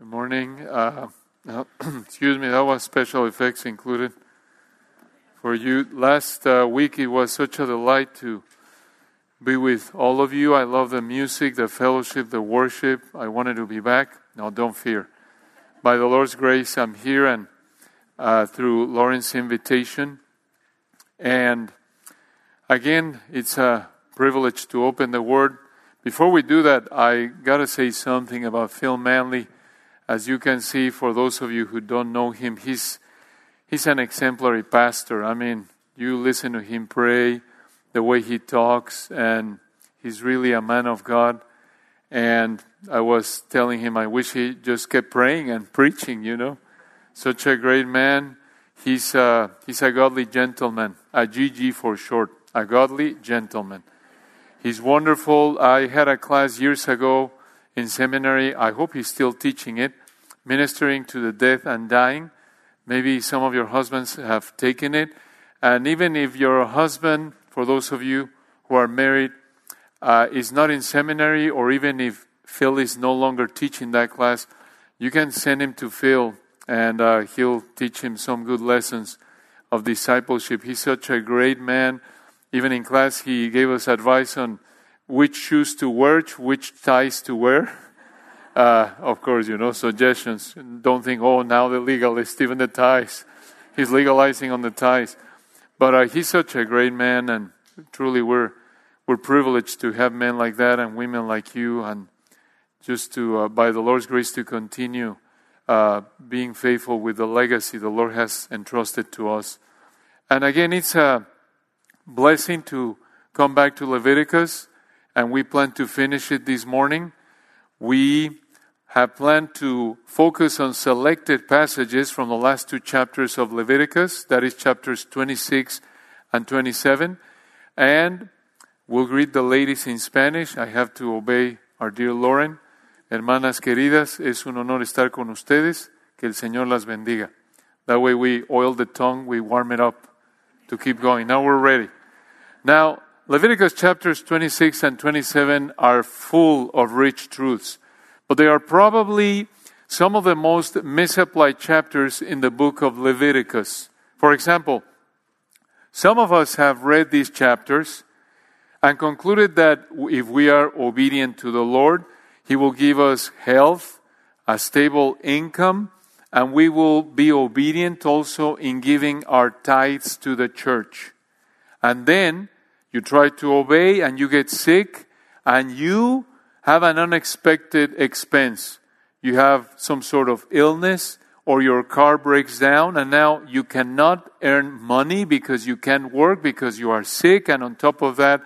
Good morning. Uh, excuse me, that was special effects included for you. Last uh, week it was such a delight to be with all of you. I love the music, the fellowship, the worship. I wanted to be back. No, don't fear. By the Lord's grace, I'm here and uh, through Lauren's invitation. And again, it's a privilege to open the Word. Before we do that, I got to say something about Phil Manley as you can see, for those of you who don't know him, he's, he's an exemplary pastor. I mean, you listen to him pray, the way he talks, and he's really a man of God. And I was telling him, I wish he just kept praying and preaching, you know. Such a great man. He's a, he's a godly gentleman, a GG for short, a godly gentleman. He's wonderful. I had a class years ago in seminary. I hope he's still teaching it, ministering to the dead and dying. Maybe some of your husbands have taken it. And even if your husband, for those of you who are married, uh, is not in seminary, or even if Phil is no longer teaching that class, you can send him to Phil and uh, he'll teach him some good lessons of discipleship. He's such a great man. Even in class, he gave us advice on which shoes to wear, which ties to wear. Uh, of course, you know, suggestions. Don't think, oh, now the legalist, even the ties. He's legalizing on the ties. But uh, he's such a great man, and truly we're, we're privileged to have men like that and women like you, and just to, uh, by the Lord's grace, to continue uh, being faithful with the legacy the Lord has entrusted to us. And again, it's a blessing to come back to Leviticus and we plan to finish it this morning. We have planned to focus on selected passages from the last two chapters of Leviticus, that is chapters 26 and 27. And we'll greet the ladies in Spanish. I have to obey our dear Lauren. Hermanas queridas, es un honor estar con ustedes. Que el Señor las bendiga. That way we oil the tongue, we warm it up to keep going. Now we're ready. Now, Leviticus chapters 26 and 27 are full of rich truths, but they are probably some of the most misapplied chapters in the book of Leviticus. For example, some of us have read these chapters and concluded that if we are obedient to the Lord, He will give us health, a stable income, and we will be obedient also in giving our tithes to the church. And then you try to obey and you get sick and you have an unexpected expense. You have some sort of illness or your car breaks down and now you cannot earn money because you can't work because you are sick and on top of that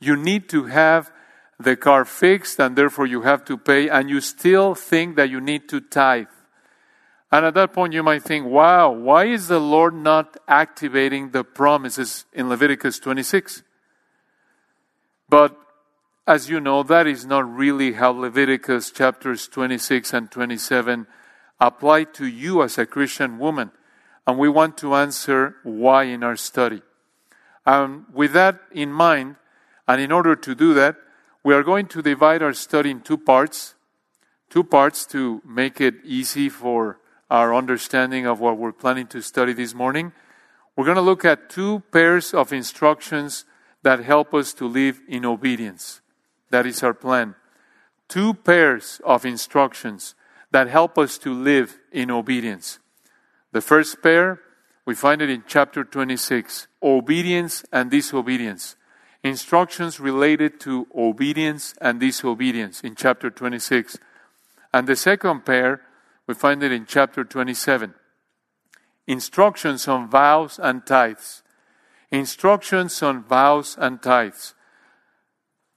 you need to have the car fixed and therefore you have to pay and you still think that you need to tithe. And at that point you might think, wow, why is the Lord not activating the promises in Leviticus 26? But as you know, that is not really how Leviticus chapters 26 and 27 apply to you as a Christian woman. And we want to answer why in our study. Um, with that in mind, and in order to do that, we are going to divide our study in two parts. Two parts to make it easy for our understanding of what we're planning to study this morning. We're going to look at two pairs of instructions that help us to live in obedience. That is our plan. Two pairs of instructions that help us to live in obedience. The first pair, we find it in chapter 26 obedience and disobedience. Instructions related to obedience and disobedience in chapter 26. And the second pair, we find it in chapter 27. Instructions on vows and tithes. Instructions on vows and tithes.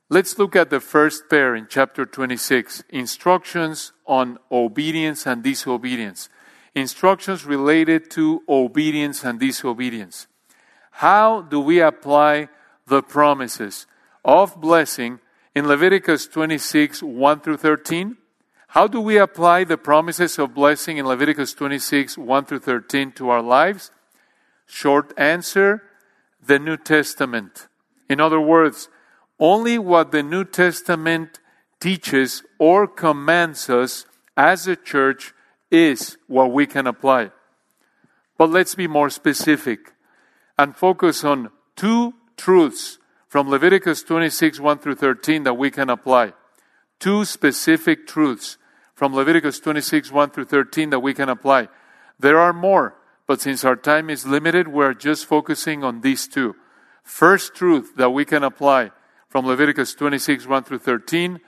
Let's look at the first pair in chapter 26 instructions on obedience and disobedience. Instructions related to obedience and disobedience. How do we apply the promises of blessing in Leviticus 26 1 through 13? How do we apply the promises of blessing in Leviticus 26 1 through 13 to our lives? Short answer the New Testament. In other words, only what the New Testament teaches or commands us as a church is what we can apply. But let's be more specific and focus on two truths from Leviticus 26, 1 through 13 that we can apply. Two specific truths from Leviticus 26, 1 through 13 that we can apply. There are more, but since our time is limited, we're just focusing on these two. First truth that we can apply from Leviticus 26, 1 through 13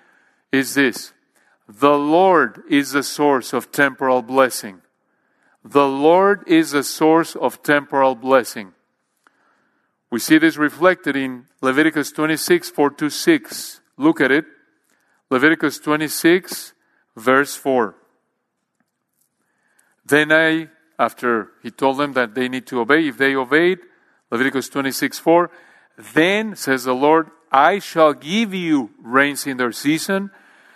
is this The Lord is the source of temporal blessing. The Lord is the source of temporal blessing. We see this reflected in Leviticus 26, 4 to 6. Look at it. Leviticus 26, verse 4. Then I, after he told them that they need to obey, if they obeyed, Leviticus 26, 4, then, says the Lord, I shall give you rains in their season,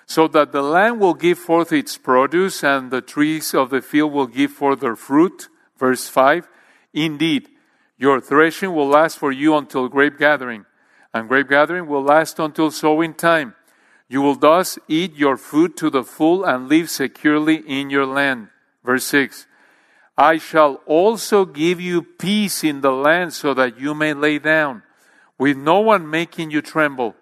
so that the land will give forth its produce, and the trees of the field will give forth their fruit. Verse 5 Indeed, your threshing will last for you until grape gathering, and grape gathering will last until sowing time. You will thus eat your food to the full and live securely in your land. Verse 6 I shall also give you peace in the land so that you may lay down, with no one making you tremble.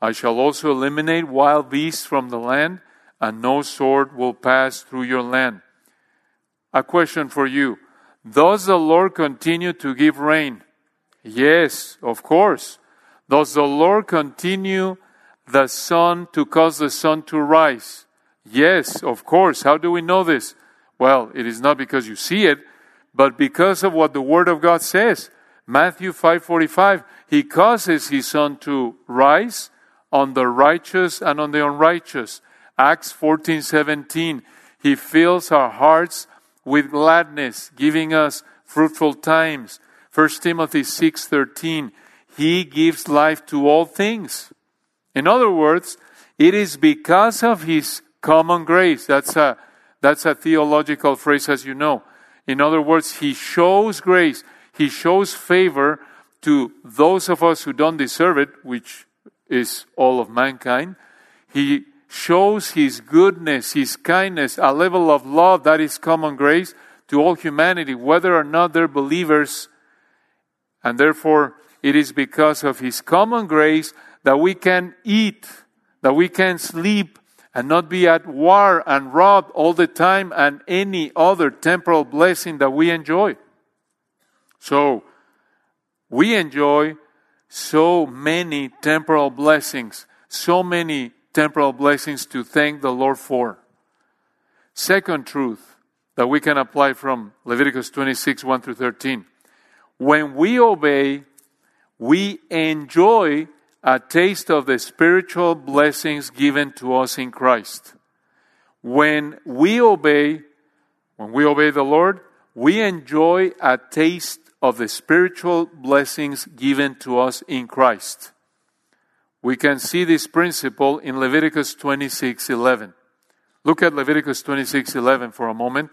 I shall also eliminate wild beasts from the land, and no sword will pass through your land. A question for you Does the Lord continue to give rain? Yes, of course. Does the Lord continue the sun to cause the sun to rise? Yes, of course. How do we know this? Well, it is not because you see it, but because of what the word of God says. Matthew 5:45, he causes his sun to rise on the righteous and on the unrighteous. Acts 14:17, he fills our hearts with gladness, giving us fruitful times. 1 Timothy 6:13, he gives life to all things. In other words, it is because of his common grace. That's a that's a theological phrase as you know. In other words, he shows grace, he shows favor to those of us who don't deserve it, which is all of mankind. He shows his goodness, his kindness, a level of love that is common grace to all humanity, whether or not they're believers. And therefore, it is because of his common grace that we can eat, that we can sleep, and not be at war and robbed all the time and any other temporal blessing that we enjoy. So, we enjoy so many temporal blessings, so many temporal blessings to thank the Lord for. Second truth that we can apply from Leviticus 26 1 through 13. When we obey, we enjoy a taste of the spiritual blessings given to us in Christ. When we obey, when we obey the Lord, we enjoy a taste of the spiritual blessings given to us in Christ. We can see this principle in Leviticus 26:11. Look at Leviticus 26:11 for a moment.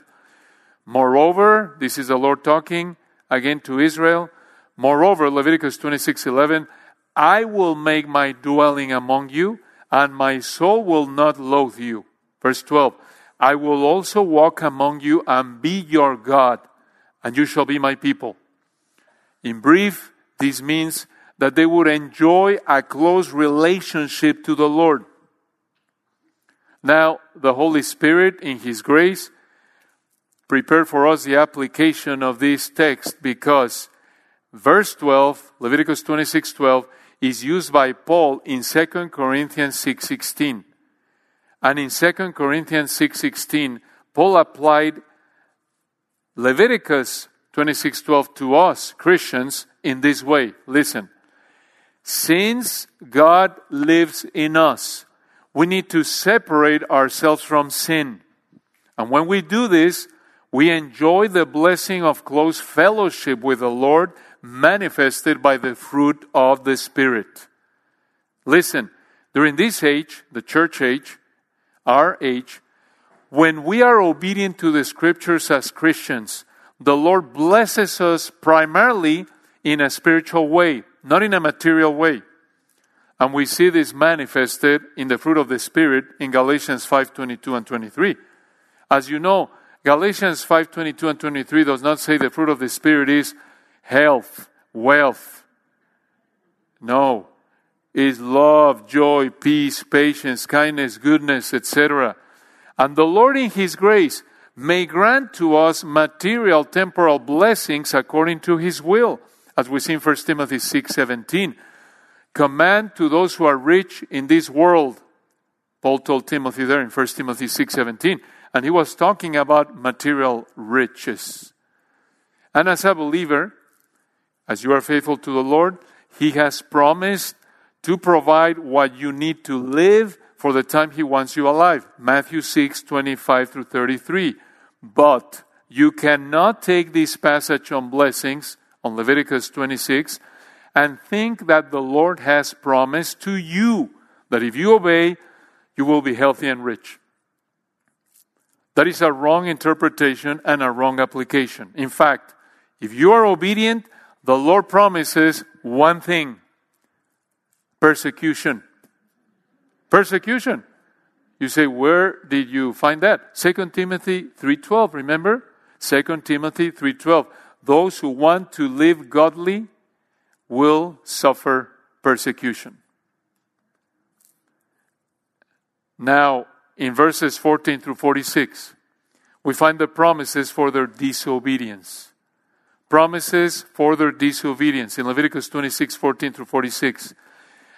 Moreover, this is the Lord talking again to Israel. Moreover, Leviticus 26:11, I will make my dwelling among you, and my soul will not loathe you. Verse 12 I will also walk among you and be your God, and you shall be my people. In brief, this means that they would enjoy a close relationship to the Lord. Now, the Holy Spirit, in His grace, prepared for us the application of this text because verse 12, Leviticus 26 12, is used by Paul in 2 Corinthians 6:16. and in 2 Corinthians 6:16, Paul applied Leviticus 26:12 to us Christians in this way. Listen. Since God lives in us, we need to separate ourselves from sin. And when we do this, we enjoy the blessing of close fellowship with the Lord manifested by the fruit of the Spirit. Listen, during this age, the church age, our age, when we are obedient to the scriptures as Christians, the Lord blesses us primarily in a spiritual way, not in a material way. And we see this manifested in the fruit of the Spirit in Galatians 5:22 and 23. As you know, Galatians 5:22 and 23 does not say the fruit of the Spirit is health, wealth. No. Is love, joy, peace, patience, kindness, goodness, etc. And the Lord in His grace may grant to us material temporal blessings according to His will, as we see in 1 Timothy 6:17. Command to those who are rich in this world. Paul told Timothy there in 1 Timothy 6:17, and he was talking about material riches. And as a believer, as you are faithful to the Lord, he has promised to provide what you need to live for the time he wants you alive. Matthew 6, 25 through 33. But you cannot take this passage on blessings, on Leviticus 26, and think that the Lord has promised to you that if you obey, you will be healthy and rich. That is a wrong interpretation and a wrong application. In fact, if you are obedient, the Lord promises one thing persecution. Persecution. You say, where did you find that? 2 Timothy 3.12, remember? 2 Timothy 3.12. Those who want to live godly will suffer persecution. Now, in verses 14 through 46, we find the promises for their disobedience. Promises for their disobedience in Leviticus 26, 14 through 46.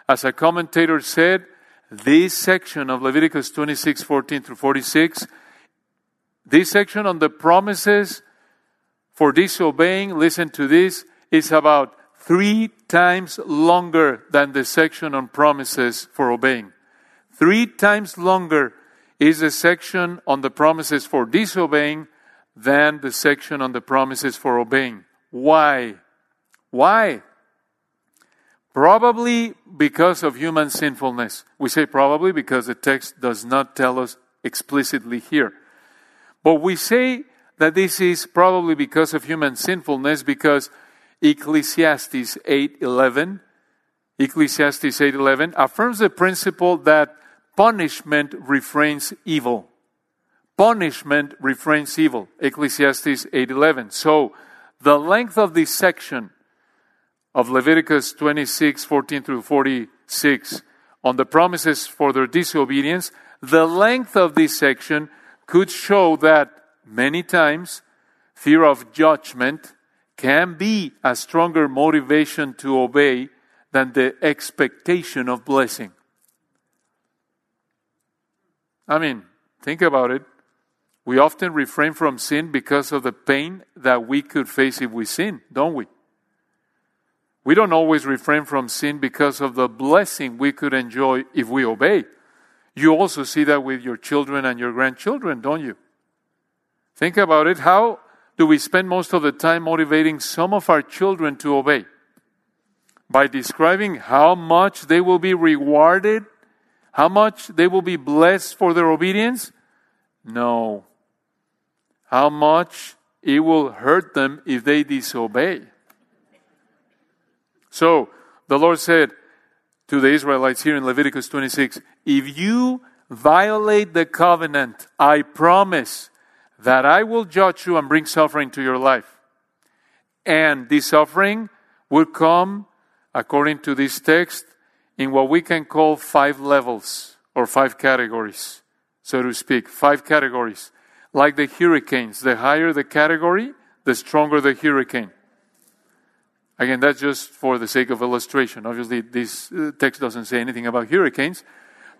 As a commentator said, this section of Leviticus 26, 14 through 46, this section on the promises for disobeying, listen to this, is about three times longer than the section on promises for obeying. Three times longer is the section on the promises for disobeying than the section on the promises for obeying. Why? Why? Probably because of human sinfulness. We say probably because the text does not tell us explicitly here. But we say that this is probably because of human sinfulness because Ecclesiastes 8:11 Ecclesiastes 8:11 affirms the principle that punishment refrains evil. Punishment refrains evil. Ecclesiastes 8:11. So, the length of this section of Leviticus 26:14 through 46 on the promises for their disobedience, the length of this section could show that many times fear of judgment can be a stronger motivation to obey than the expectation of blessing. I mean, think about it. We often refrain from sin because of the pain that we could face if we sin, don't we? We don't always refrain from sin because of the blessing we could enjoy if we obey. You also see that with your children and your grandchildren, don't you? Think about it. How do we spend most of the time motivating some of our children to obey? By describing how much they will be rewarded, how much they will be blessed for their obedience? No. How much it will hurt them if they disobey. So the Lord said to the Israelites here in Leviticus 26 If you violate the covenant, I promise that I will judge you and bring suffering to your life. And this suffering will come, according to this text, in what we can call five levels or five categories, so to speak. Five categories. Like the hurricanes, the higher the category, the stronger the hurricane. Again, that's just for the sake of illustration. Obviously, this uh, text doesn't say anything about hurricanes.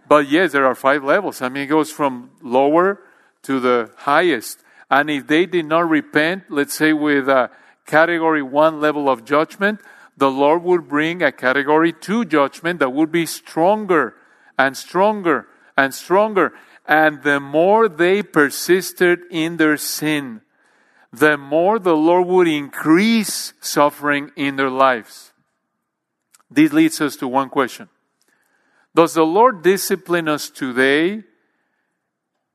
But yes, there are five levels. I mean, it goes from lower to the highest. And if they did not repent, let's say with a category one level of judgment, the Lord would bring a category two judgment that would be stronger and stronger and stronger. And the more they persisted in their sin, the more the Lord would increase suffering in their lives. This leads us to one question Does the Lord discipline us today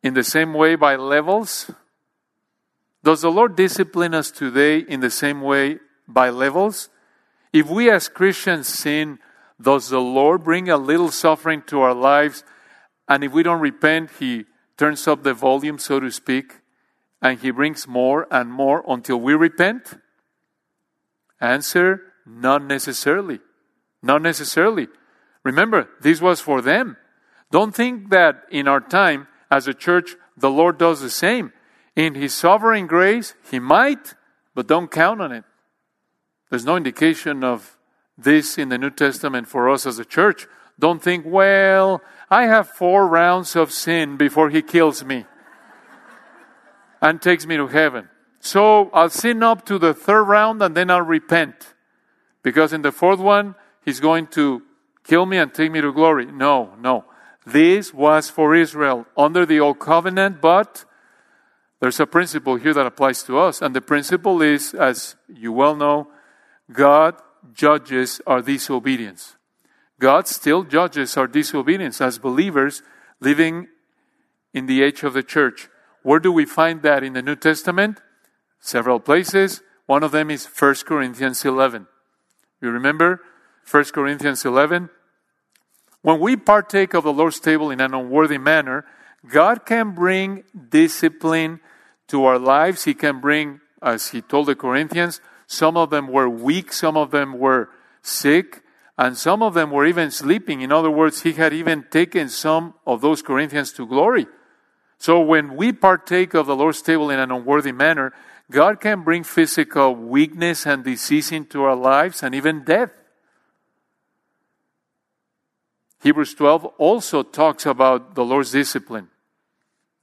in the same way by levels? Does the Lord discipline us today in the same way by levels? If we as Christians sin, Does the Lord bring a little suffering to our lives? And if we don't repent, He turns up the volume, so to speak, and He brings more and more until we repent? Answer not necessarily. Not necessarily. Remember, this was for them. Don't think that in our time as a church, the Lord does the same. In His sovereign grace, He might, but don't count on it. There's no indication of this in the New Testament for us as a church. Don't think, well, I have four rounds of sin before He kills me and takes me to heaven. So I'll sin up to the third round and then I'll repent. Because in the fourth one, He's going to kill me and take me to glory. No, no. This was for Israel under the old covenant, but there's a principle here that applies to us. And the principle is, as you well know, God judges our disobedience. God still judges our disobedience as believers living in the age of the church. Where do we find that in the New Testament? Several places. One of them is 1 Corinthians 11. You remember 1 Corinthians 11? When we partake of the Lord's table in an unworthy manner, God can bring discipline to our lives. He can bring, as He told the Corinthians, some of them were weak, some of them were sick, and some of them were even sleeping. In other words, He had even taken some of those Corinthians to glory. So when we partake of the Lord's table in an unworthy manner, God can bring physical weakness and disease into our lives and even death. Hebrews 12 also talks about the Lord's discipline.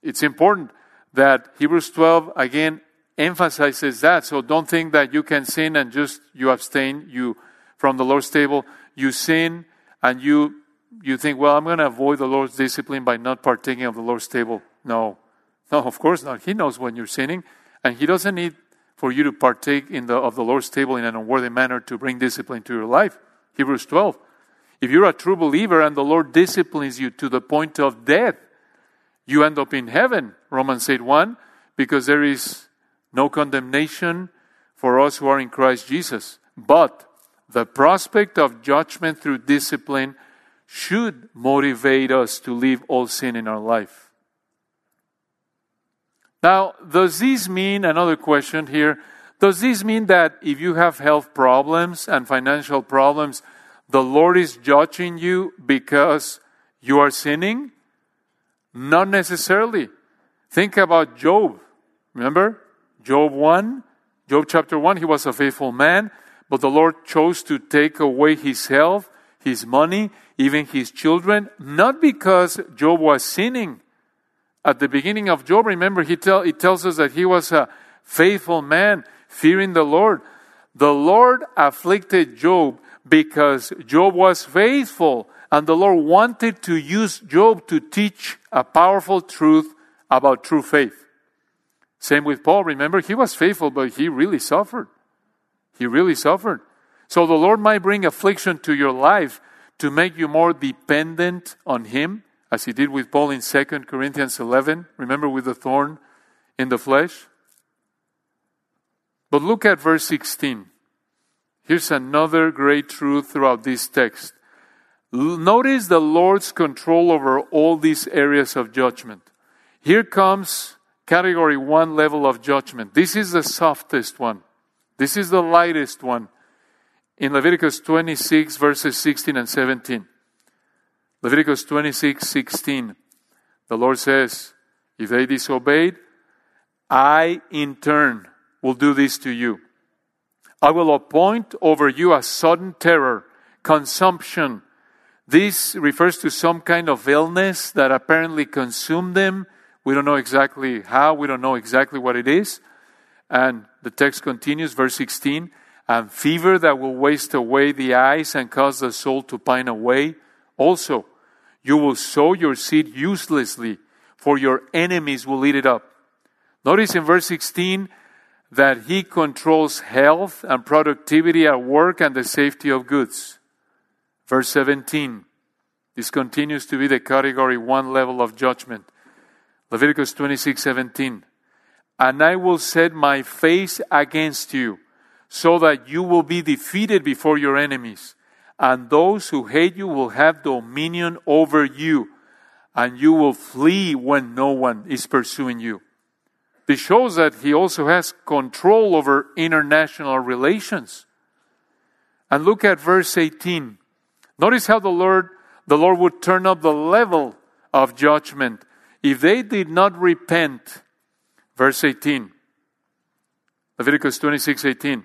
It's important that Hebrews 12 again emphasizes that. So don't think that you can sin and just you abstain you from the Lord's table. You sin and you you think, well, I'm going to avoid the Lord's discipline by not partaking of the Lord's table. No. No, of course not. He knows when you're sinning, and he doesn't need for you to partake in the, of the Lord's table in an unworthy manner to bring discipline to your life. Hebrews 12. If you're a true believer and the Lord disciplines you to the point of death, you end up in heaven, Romans 8 1, because there is no condemnation for us who are in Christ Jesus. But the prospect of judgment through discipline should motivate us to leave all sin in our life. Now, does this mean, another question here, does this mean that if you have health problems and financial problems, the Lord is judging you because you are sinning? Not necessarily. Think about Job. Remember? Job 1, Job chapter 1, he was a faithful man, but the Lord chose to take away his health, his money, even his children, not because Job was sinning. At the beginning of Job, remember, he, tell, he tells us that he was a faithful man, fearing the Lord. The Lord afflicted Job because Job was faithful, and the Lord wanted to use Job to teach a powerful truth about true faith. Same with Paul. Remember, he was faithful, but he really suffered. He really suffered. So the Lord might bring affliction to your life to make you more dependent on Him, as He did with Paul in 2 Corinthians 11. Remember with the thorn in the flesh? But look at verse 16. Here's another great truth throughout this text. Notice the Lord's control over all these areas of judgment. Here comes category one level of judgment. This is the softest one. This is the lightest one. In Leviticus 26, verses 16 and 17. Leviticus 26, 16. The Lord says, If they disobeyed, I in turn will do this to you. I will appoint over you a sudden terror, consumption. This refers to some kind of illness that apparently consumed them. We don't know exactly how, we don't know exactly what it is. And the text continues, verse 16 and fever that will waste away the eyes and cause the soul to pine away. Also, you will sow your seed uselessly, for your enemies will eat it up. Notice in verse 16 that he controls health and productivity at work and the safety of goods. Verse 17. This continues to be the category one level of judgment. Leviticus 26 17. And I will set my face against you, so that you will be defeated before your enemies. and those who hate you will have dominion over you, and you will flee when no one is pursuing you. This shows that he also has control over international relations. And look at verse 18. Notice how the Lord, the Lord would turn up the level of judgment if they did not repent. Verse 18. Leviticus 26 18.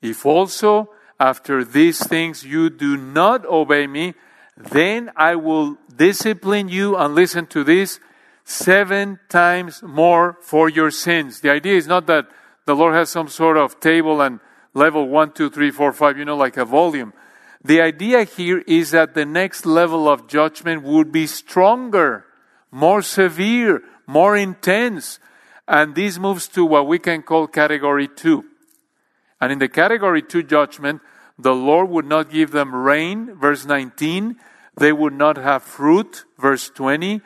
If also after these things you do not obey me, then I will discipline you and listen to this seven times more for your sins. The idea is not that the Lord has some sort of table and level one, two, three, four, five, you know, like a volume. The idea here is that the next level of judgment would be stronger, more severe, more intense. And this moves to what we can call category two. And in the category two judgment, the Lord would not give them rain, verse 19. They would not have fruit, verse 20.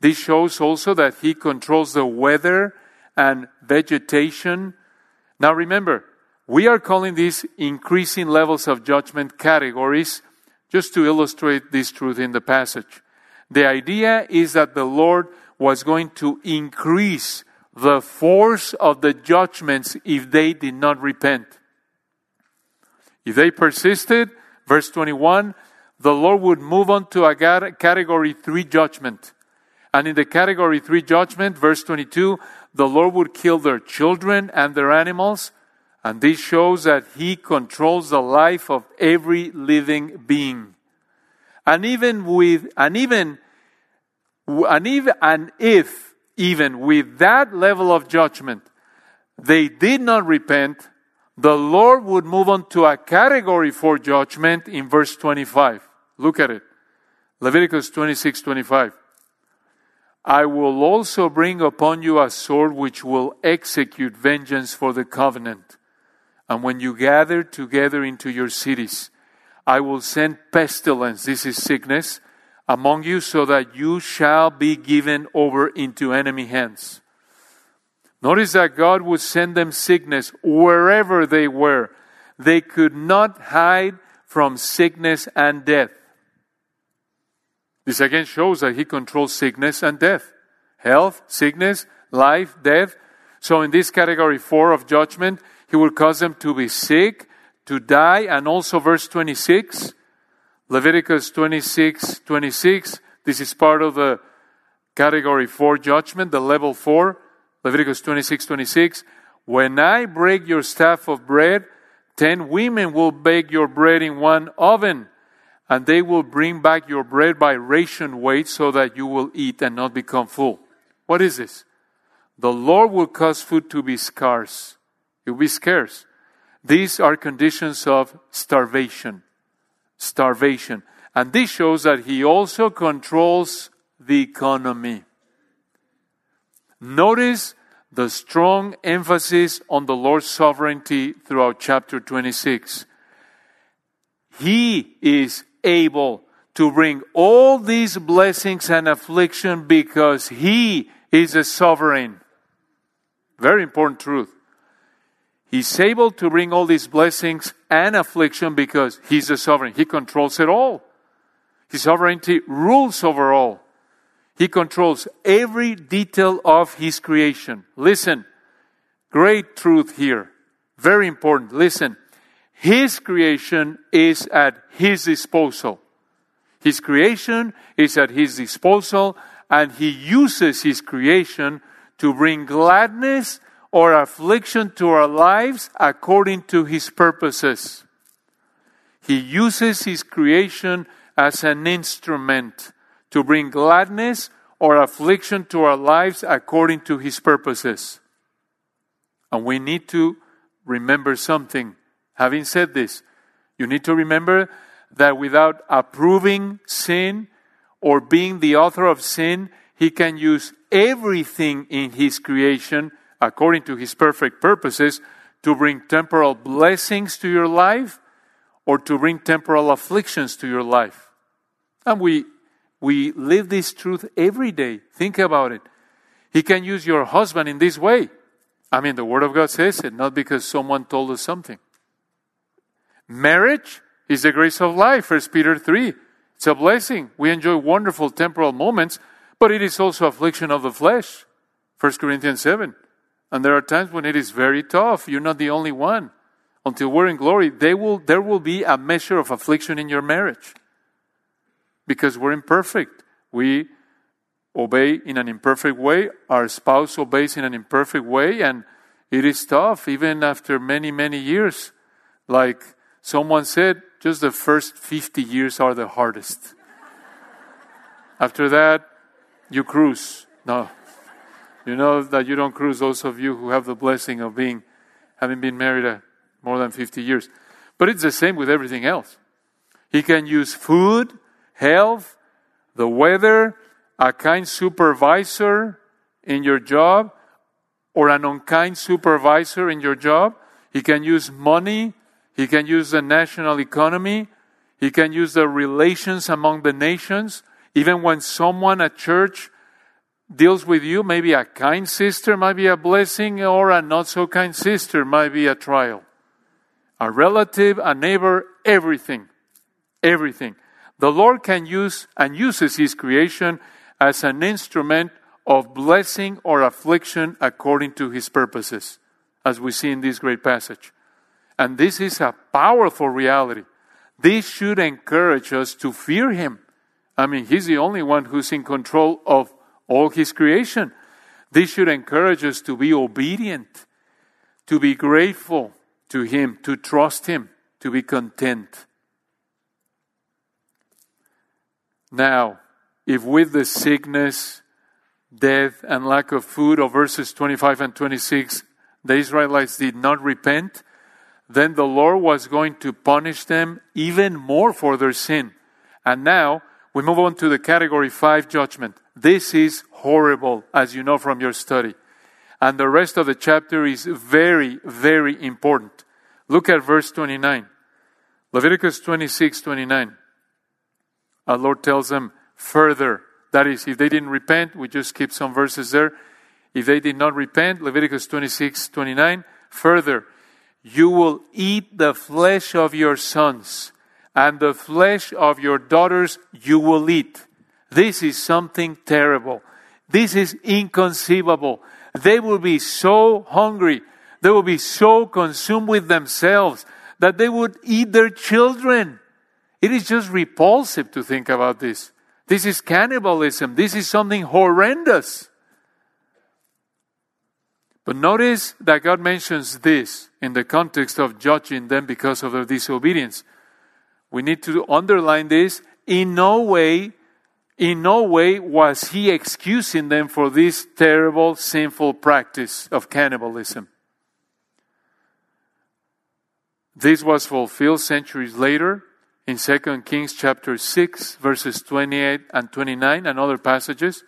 This shows also that He controls the weather and vegetation. Now remember, we are calling these increasing levels of judgment categories just to illustrate this truth in the passage. The idea is that the Lord was going to increase the force of the judgments if they did not repent. If they persisted, verse 21, the Lord would move on to a category 3 judgment. And in the category 3 judgment, verse 22, the Lord would kill their children and their animals. And this shows that He controls the life of every living being. And even with, and even, and even, and if even with that level of judgment, they did not repent, the Lord would move on to a category four judgment in verse 25. Look at it. Leviticus 26 25. I will also bring upon you a sword which will execute vengeance for the covenant. And when you gather together into your cities, I will send pestilence, this is sickness, among you so that you shall be given over into enemy hands. Notice that God would send them sickness wherever they were. They could not hide from sickness and death. This again shows that He controls sickness and death. Health, sickness, life, death. So in this category four of judgment, He will cause them to be sick, to die, and also verse 26, Leviticus 26, 26, this is part of the category four judgment, the level four, Leviticus 26, 26. When I break your staff of bread, ten women will bake your bread in one oven and they will bring back your bread by ration weight so that you will eat and not become full. What is this? The Lord will cause food to be scarce. It will be scarce. These are conditions of starvation. Starvation. And this shows that He also controls the economy. Notice the strong emphasis on the Lord's sovereignty throughout chapter 26. He is able to bring all these blessings and affliction because He is a sovereign. Very important truth. He's able to bring all these blessings and affliction because He's a sovereign. He controls it all. His sovereignty rules over all. He controls every detail of His creation. Listen, great truth here. Very important. Listen, his creation is at His disposal. His creation is at His disposal, and He uses His creation to bring gladness or affliction to our lives according to His purposes. He uses His creation as an instrument to bring gladness or affliction to our lives according to His purposes. And we need to remember something Having said this, you need to remember that without approving sin or being the author of sin, he can use everything in his creation according to his perfect purposes to bring temporal blessings to your life or to bring temporal afflictions to your life. And we, we live this truth every day. Think about it. He can use your husband in this way. I mean, the Word of God says it, not because someone told us something. Marriage is the grace of life, 1 Peter 3. It's a blessing. We enjoy wonderful temporal moments, but it is also affliction of the flesh, 1 Corinthians 7. And there are times when it is very tough. You're not the only one. Until we're in glory, will, there will be a measure of affliction in your marriage because we're imperfect. We obey in an imperfect way. Our spouse obeys in an imperfect way, and it is tough, even after many, many years. Like someone said, just the first 50 years are the hardest. after that, you cruise. No. You know that you don't cruise, those of you who have the blessing of being, having been married a, more than 50 years. But it's the same with everything else. He can use food, health, the weather, a kind supervisor in your job, or an unkind supervisor in your job. He can use money. He can use the national economy. He can use the relations among the nations. Even when someone at church deals with you, maybe a kind sister might be a blessing, or a not so kind sister might be a trial. A relative, a neighbor, everything. Everything. The Lord can use and uses His creation as an instrument of blessing or affliction according to His purposes, as we see in this great passage. And this is a powerful reality. This should encourage us to fear Him. I mean, He's the only one who's in control of all His creation. This should encourage us to be obedient, to be grateful to Him, to trust Him, to be content. Now, if with the sickness, death, and lack of food of verses 25 and 26, the Israelites did not repent, then the Lord was going to punish them even more for their sin. And now we move on to the category 5 judgment. This is horrible, as you know from your study. And the rest of the chapter is very, very important. Look at verse 29. Leviticus 26 29 our Lord tells them further. That is, if they didn't repent, we just keep some verses there. If they did not repent, Leviticus 26, 29, further, you will eat the flesh of your sons, and the flesh of your daughters you will eat. This is something terrible. This is inconceivable. They will be so hungry, they will be so consumed with themselves that they would eat their children. It is just repulsive to think about this. This is cannibalism. This is something horrendous. But notice that God mentions this in the context of judging them because of their disobedience. We need to underline this. In no way, in no way was he excusing them for this terrible, sinful practice of cannibalism. This was fulfilled centuries later in 2 Kings chapter 6, verses 28 and 29, and other passages.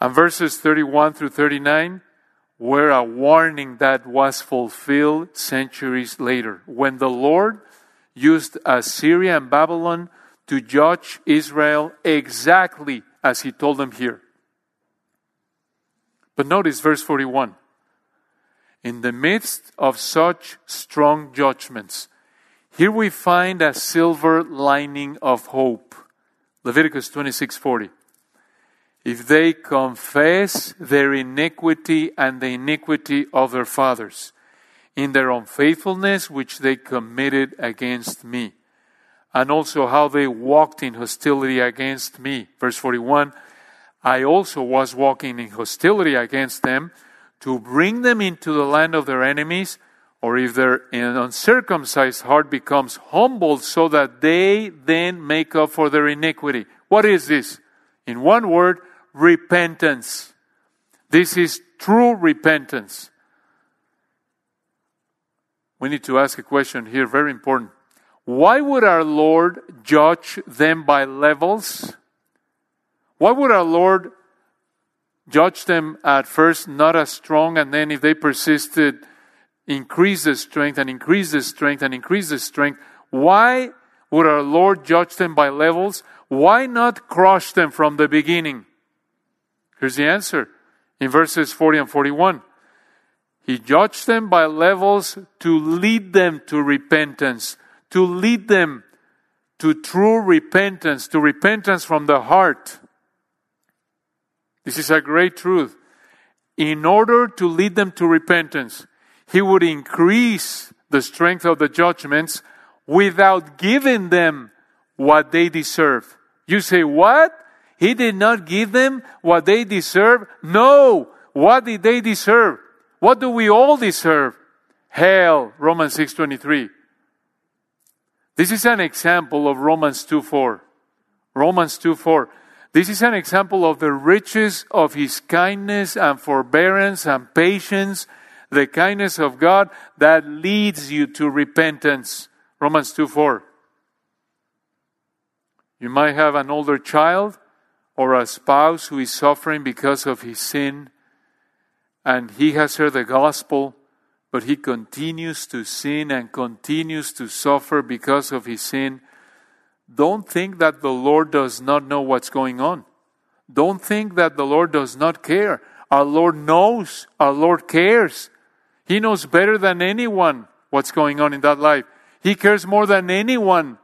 And verses 31 through 39 were a warning that was fulfilled centuries later when the Lord used Assyria and Babylon to judge Israel exactly as he told them here. But notice verse 41. In the midst of such strong judgments, here we find a silver lining of hope. Leviticus 26:40. If they confess their iniquity and the iniquity of their fathers in their unfaithfulness which they committed against me, and also how they walked in hostility against me. Verse 41 I also was walking in hostility against them to bring them into the land of their enemies or if their uncircumcised heart becomes humbled so that they then make up for their iniquity. What is this? In one word, repentance. This is true repentance. We need to ask a question here, very important. Why would our Lord judge them by levels? Why would our Lord judge them at first not as strong and then if they persisted, increase the strength and increase the strength and increase the strength. Why would our Lord judge them by levels? Why not crush them from the beginning? Here's the answer in verses 40 and 41. He judged them by levels to lead them to repentance, to lead them to true repentance, to repentance from the heart. This is a great truth. In order to lead them to repentance, He would increase the strength of the judgments without giving them what they deserve. You say, What? He did not give them what they deserve? No! What did they deserve? What do we all deserve? Hell, Romans 6:23. This is an example of Romans 2:4. Romans 2:4. This is an example of the riches of his kindness and forbearance and patience, the kindness of God that leads you to repentance. Romans 2:4. You might have an older child or a spouse who is suffering because of his sin, and he has heard the gospel, but he continues to sin and continues to suffer because of his sin. Don't think that the Lord does not know what's going on. Don't think that the Lord does not care. Our Lord knows, our Lord cares. He knows better than anyone what's going on in that life. He cares more than anyone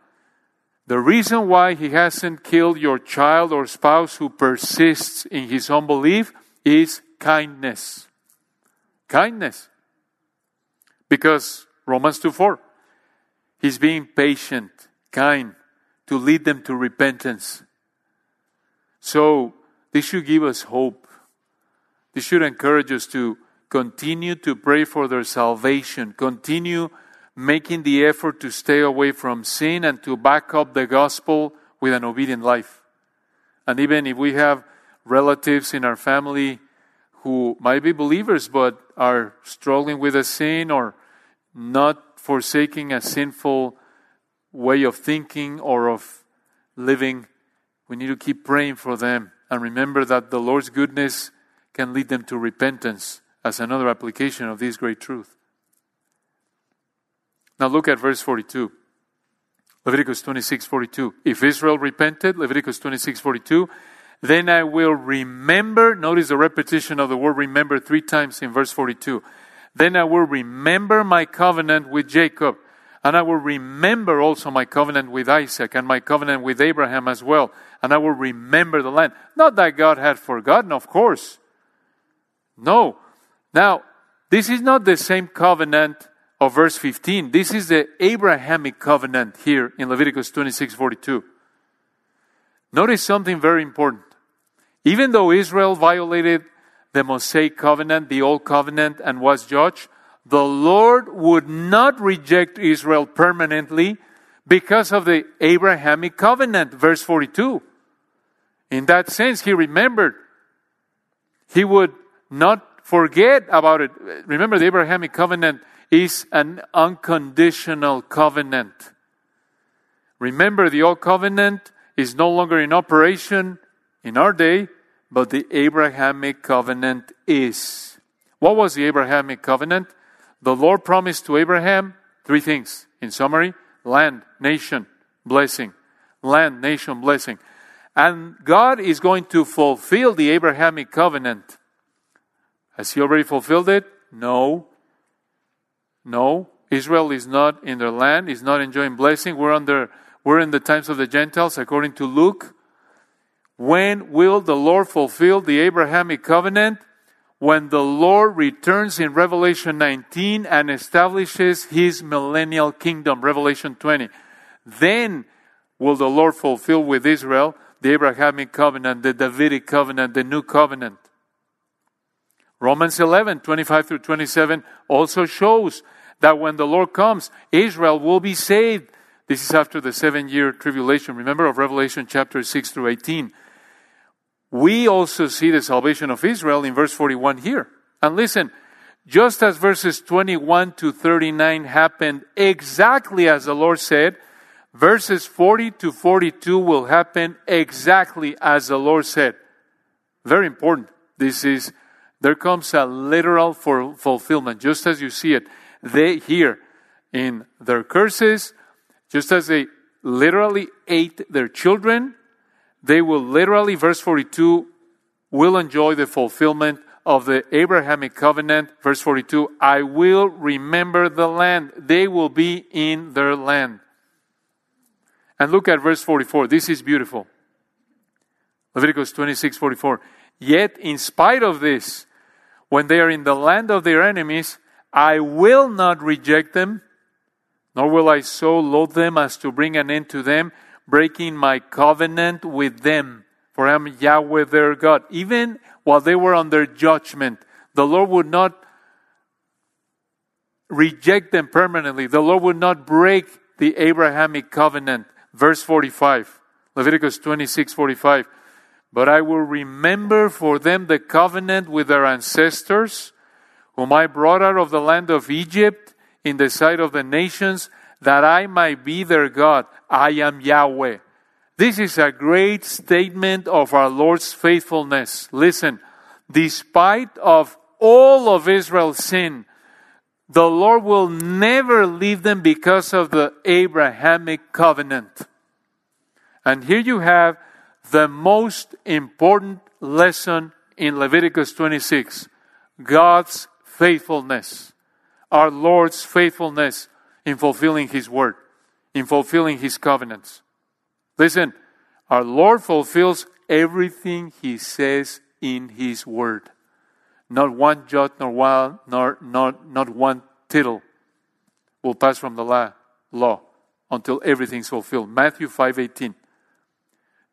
the reason why he hasn't killed your child or spouse who persists in his unbelief is kindness. Kindness. Because Romans 2 4, he's being patient, kind, to lead them to repentance. So, this should give us hope. This should encourage us to continue to pray for their salvation, continue making the effort to stay away from sin and to back up the gospel with an obedient life. And even if we have relatives in our family who might be believers but are struggling with a sin or not forsaking a sinful way of thinking or of living, we need to keep praying for them and remember that the Lord's goodness can lead them to repentance as another application of this great truth. Now look at verse 42. Leviticus 26 42. If Israel repented, Leviticus 26 42, then I will remember. Notice the repetition of the word remember three times in verse 42. Then I will remember my covenant with Jacob, and I will remember also my covenant with Isaac and my covenant with Abraham as well, and I will remember the land. Not that God had forgotten, of course. No. Now, this is not the same covenant of verse 15. This is the Abrahamic covenant here in Leviticus 26 42. Notice something very important. Even though Israel violated the Mosaic covenant, the old covenant, and was judged, the Lord would not reject Israel permanently because of the Abrahamic covenant, verse 42. In that sense, he remembered. He would not forget about it. Remember, the Abrahamic covenant is an unconditional covenant. Remember, the old covenant is no longer in operation in our day, but the Abrahamic covenant is. What was the Abrahamic covenant? The Lord promised to Abraham three things. In summary, land, nation, blessing. Land, nation, blessing. And God is going to fulfill the Abrahamic covenant. Has He already fulfilled it? No. No, Israel is not in their land, is not enjoying blessing. We're under we're in the times of the Gentiles, according to Luke. When will the Lord fulfill the Abrahamic covenant? When the Lord returns in Revelation 19 and establishes his millennial kingdom, Revelation 20. Then will the Lord fulfill with Israel the Abrahamic covenant, the Davidic covenant, the new covenant. Romans 11, 25 through 27 also shows that when the Lord comes, Israel will be saved. This is after the seven year tribulation, remember, of Revelation chapter 6 through 18. We also see the salvation of Israel in verse 41 here. And listen, just as verses 21 to 39 happened exactly as the Lord said, verses 40 to 42 will happen exactly as the Lord said. Very important. This is, there comes a literal fulfillment, just as you see it they here in their curses, just as they literally ate their children, they will literally, verse 42, will enjoy the fulfillment of the Abrahamic covenant. Verse 42, I will remember the land. They will be in their land. And look at verse 44. This is beautiful. Leviticus 26 44. Yet, in spite of this, when they are in the land of their enemies, I will not reject them, nor will I so loathe them as to bring an end to them, breaking my covenant with them. For I am Yahweh their God. Even while they were under judgment, the Lord would not reject them permanently. The Lord would not break the Abrahamic covenant. Verse 45, Leviticus 26 45. But I will remember for them the covenant with their ancestors, whom I brought out of the land of Egypt in the sight of the nations, that I might be their God. I am Yahweh. This is a great statement of our Lord's faithfulness. Listen, despite of all of Israel's sin, the Lord will never leave them because of the Abrahamic covenant. And here you have the most important lesson in Leviticus 26 God's faithfulness, our Lord's faithfulness in fulfilling His word, in fulfilling His covenants. Listen, our Lord fulfills everything He says in His word. Not one jot nor one, nor, not, not one tittle will pass from the law, law until everything's fulfilled. Matthew 5.18.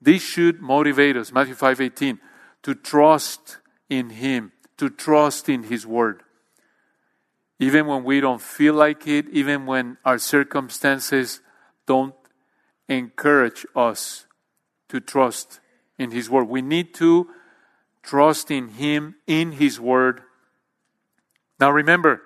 This should motivate us, Matthew 5.18, to trust in Him, to trust in His Word. Even when we don't feel like it, even when our circumstances don't encourage us to trust in His Word. We need to trust in Him, in His Word. Now remember,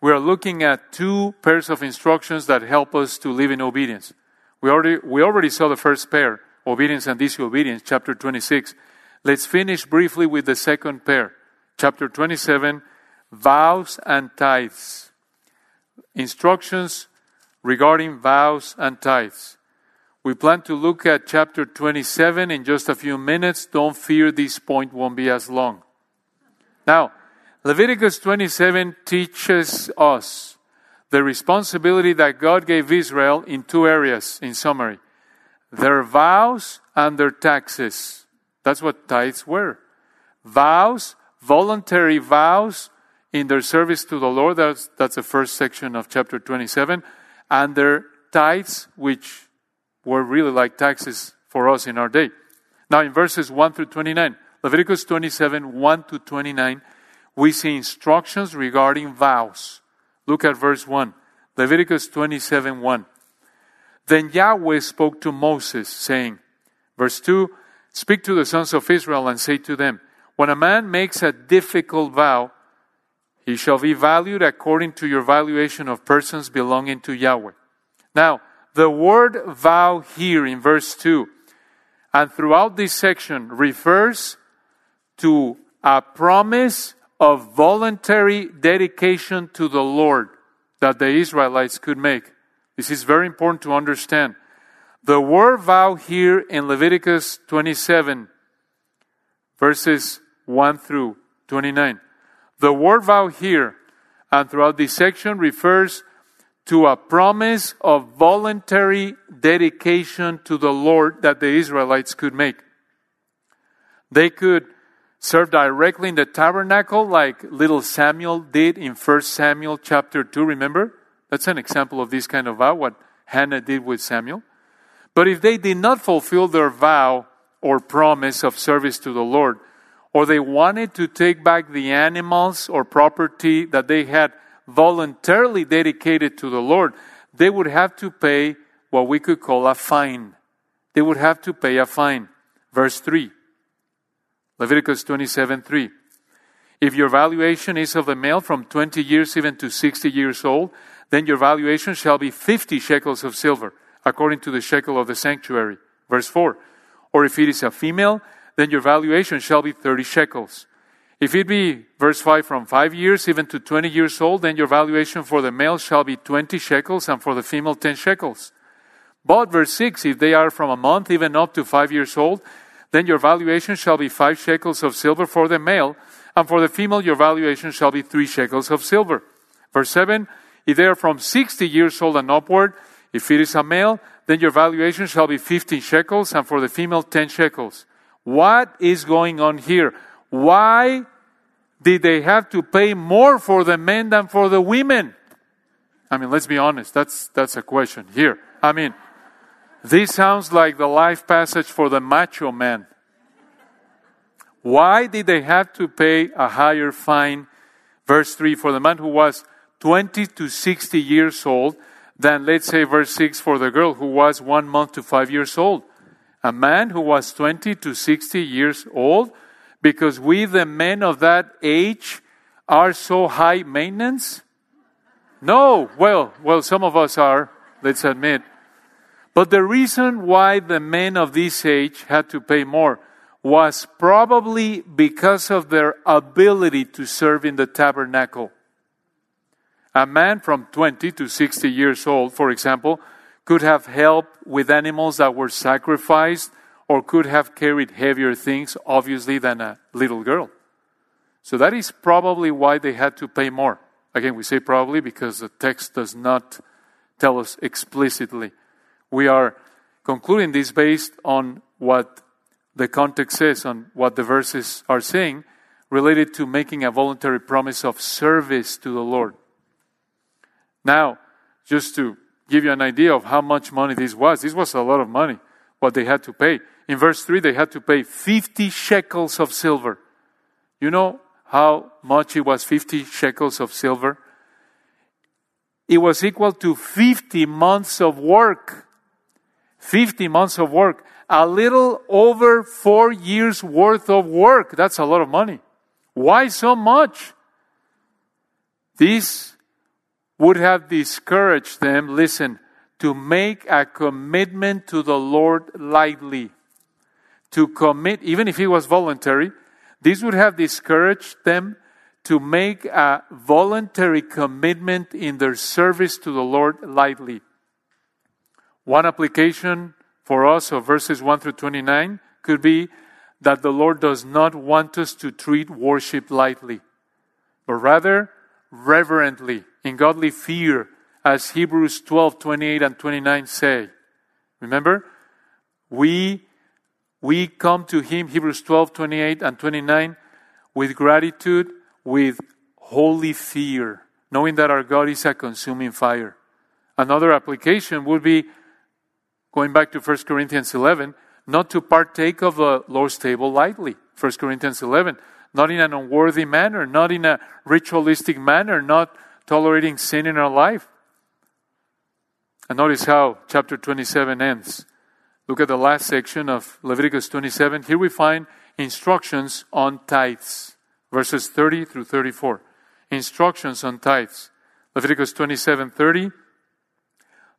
we are looking at two pairs of instructions that help us to live in obedience. We already, we already saw the first pair obedience and disobedience, chapter 26. Let's finish briefly with the second pair, chapter 27, vows and tithes. Instructions regarding vows and tithes. We plan to look at chapter 27 in just a few minutes. Don't fear this point won't be as long. Now, Leviticus 27 teaches us the responsibility that God gave Israel in two areas, in summary their vows and their taxes. That's what tithes were. Vows, voluntary vows in their service to the Lord. That's, that's the first section of chapter 27. And their tithes, which were really like taxes for us in our day. Now, in verses 1 through 29, Leviticus 27, 1 to 29, we see instructions regarding vows. Look at verse 1. Leviticus 27, 1. Then Yahweh spoke to Moses, saying, verse 2 Speak to the sons of Israel and say to them, When a man makes a difficult vow, he shall be valued according to your valuation of persons belonging to Yahweh. Now, the word vow here in verse 2 and throughout this section refers to a promise of voluntary dedication to the Lord that the Israelites could make. This is very important to understand. The word vow here in Leviticus 27, verses 1 through 29. The word vow here and throughout this section refers to a promise of voluntary dedication to the Lord that the Israelites could make. They could serve directly in the tabernacle like little Samuel did in 1 Samuel chapter 2, remember? That's an example of this kind of vow, what Hannah did with Samuel. But if they did not fulfill their vow or promise of service to the Lord, or they wanted to take back the animals or property that they had voluntarily dedicated to the Lord, they would have to pay what we could call a fine. They would have to pay a fine. Verse 3. Leviticus 27 3. If your valuation is of the male from 20 years even to 60 years old, then your valuation shall be 50 shekels of silver, according to the shekel of the sanctuary. Verse 4. Or if it is a female, then your valuation shall be 30 shekels. If it be, verse 5, from 5 years even to 20 years old, then your valuation for the male shall be 20 shekels, and for the female 10 shekels. But, verse 6, if they are from a month even up to 5 years old, then your valuation shall be 5 shekels of silver for the male, and for the female your valuation shall be 3 shekels of silver. Verse 7, if they are from 60 years old and upward, If it is a male, then your valuation shall be 15 shekels, and for the female, 10 shekels. What is going on here? Why did they have to pay more for the men than for the women? I mean, let's be honest. That's, that's a question here. I mean, this sounds like the life passage for the macho man. Why did they have to pay a higher fine? Verse 3 for the man who was 20 to 60 years old than, let's say, verse 6 for the girl who was one month to five years old. A man who was 20 to 60 years old, because we, the men of that age, are so high maintenance? No, well, well, some of us are, let's admit. But the reason why the men of this age had to pay more was probably because of their ability to serve in the tabernacle. A man from 20 to 60 years old, for example, could have helped with animals that were sacrificed or could have carried heavier things, obviously, than a little girl. So that is probably why they had to pay more. Again, we say probably because the text does not tell us explicitly. We are concluding this based on what the context says, on what the verses are saying, related to making a voluntary promise of service to the Lord. Now, just to give you an idea of how much money this was, this was a lot of money, what they had to pay. In verse 3, they had to pay 50 shekels of silver. You know how much it was 50 shekels of silver? It was equal to 50 months of work. 50 months of work. A little over four years worth of work. That's a lot of money. Why so much? This would have discouraged them, listen, to make a commitment to the Lord lightly. To commit, even if it was voluntary, this would have discouraged them to make a voluntary commitment in their service to the Lord lightly. One application for us of verses 1 through 29 could be that the Lord does not want us to treat worship lightly, but rather reverently in godly fear, as Hebrews 12 28 and 29 say. Remember? We, we come to Him, Hebrews 12 28 and 29, with gratitude, with holy fear, knowing that our God is a consuming fire. Another application would be going back to 1 Corinthians 11, not to partake of the Lord's table lightly. 1 Corinthians 11, not in an unworthy manner, not in a ritualistic manner, not tolerating sin in our life. And notice how chapter 27 ends. Look at the last section of Leviticus 27. Here we find instructions on tithes, verses 30 through 34. Instructions on tithes. Leviticus 27 30.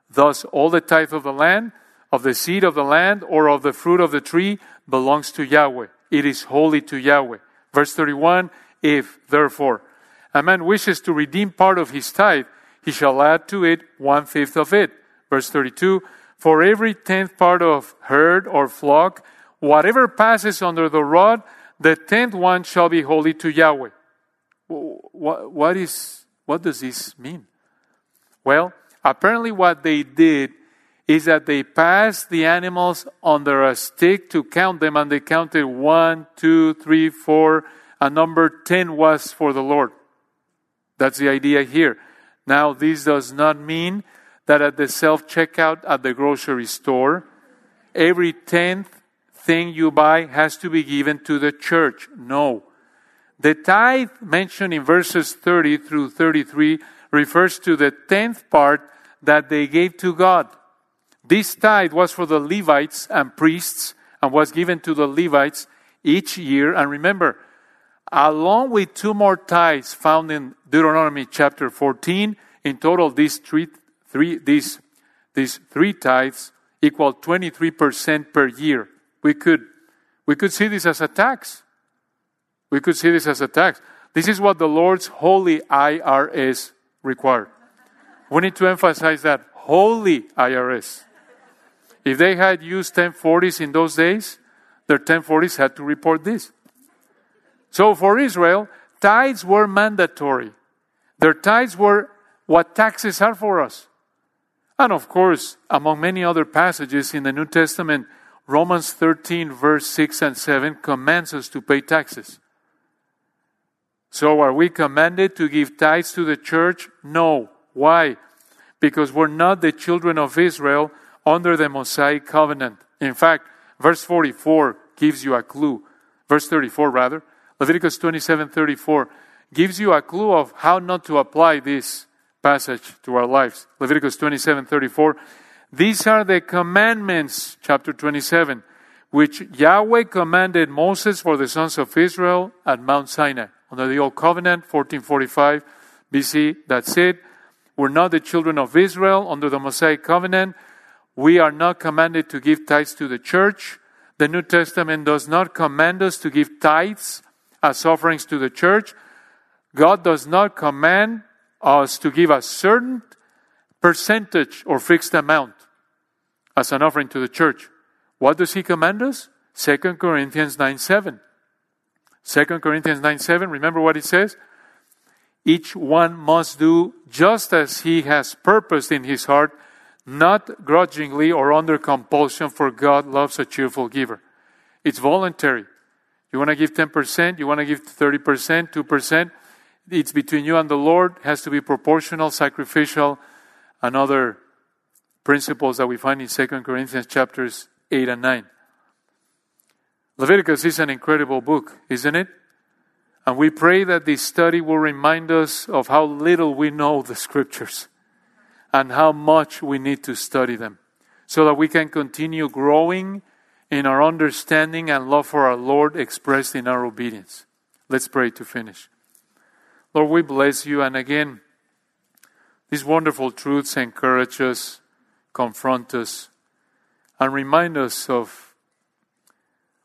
Thus, all the tithe of the land, of the seed of the land, or of the fruit of the tree belongs to Yahweh. It is holy to Yahweh. Verse 31 If, therefore, a man wishes to redeem part of his tithe, he shall add to it one fifth of it. Verse 32 For every tenth part of herd or flock, whatever passes under the rod, the tenth one shall be holy to Yahweh. What, is, what does this mean? Well, apparently, what they did is that they passed the animals under a stick to count them, and they counted one, two, three, four, and number 10 was for the Lord. That's the idea here. Now, this does not mean that at the self checkout at the grocery store, every tenth thing you buy has to be given to the church. No. The tithe mentioned in verses 30 through 33 refers to the tenth part that they gave to God. This tithe was for the Levites and priests and was given to the Levites each year. And remember, along with two more tithes found in Deuteronomy chapter 14. In total, these three, three, these, these three tithes equal 23% per year. We could, we could see this as a tax. We could see this as a tax. This is what the Lord's holy IRS required. We need to emphasize that holy IRS. If they had used 1040s in those days, their 1040s had to report this. So for Israel, tithes were mandatory. Their tithes were what taxes are for us. And of course, among many other passages in the New Testament, Romans 13, verse 6 and 7 commands us to pay taxes. So, are we commanded to give tithes to the church? No. Why? Because we're not the children of Israel under the Mosaic covenant. In fact, verse 44 gives you a clue. Verse 34, rather. Leviticus 27 34 gives you a clue of how not to apply this passage to our lives. Leviticus 27 34. These are the commandments, chapter 27, which Yahweh commanded Moses for the sons of Israel at Mount Sinai. Under the Old Covenant, 1445 BC, that's it. We're not the children of Israel under the Mosaic covenant. We are not commanded to give tithes to the church. The New Testament does not command us to give tithes as offerings to the church. God does not command us to give a certain percentage or fixed amount as an offering to the church. What does he command us? 2 Corinthians 9 7. 2 Corinthians 9 7, remember what it says? Each one must do just as he has purposed in his heart, not grudgingly or under compulsion, for God loves a cheerful giver. It's voluntary. You want to give 10%, you want to give 30%, 2%. It's between you and the Lord, it has to be proportional, sacrificial, and other principles that we find in 2 Corinthians chapters 8 and 9. Leviticus is an incredible book, isn't it? And we pray that this study will remind us of how little we know the scriptures and how much we need to study them so that we can continue growing in our understanding and love for our Lord expressed in our obedience. Let's pray to finish. Lord, we bless you. And again, these wonderful truths encourage us, confront us, and remind us of,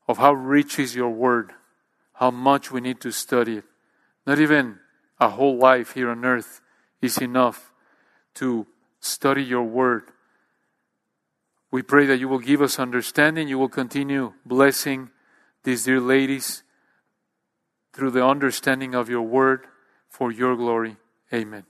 of how rich is your word, how much we need to study it. Not even a whole life here on earth is enough to study your word we pray that you will give us understanding. You will continue blessing these dear ladies through the understanding of your word for your glory. Amen.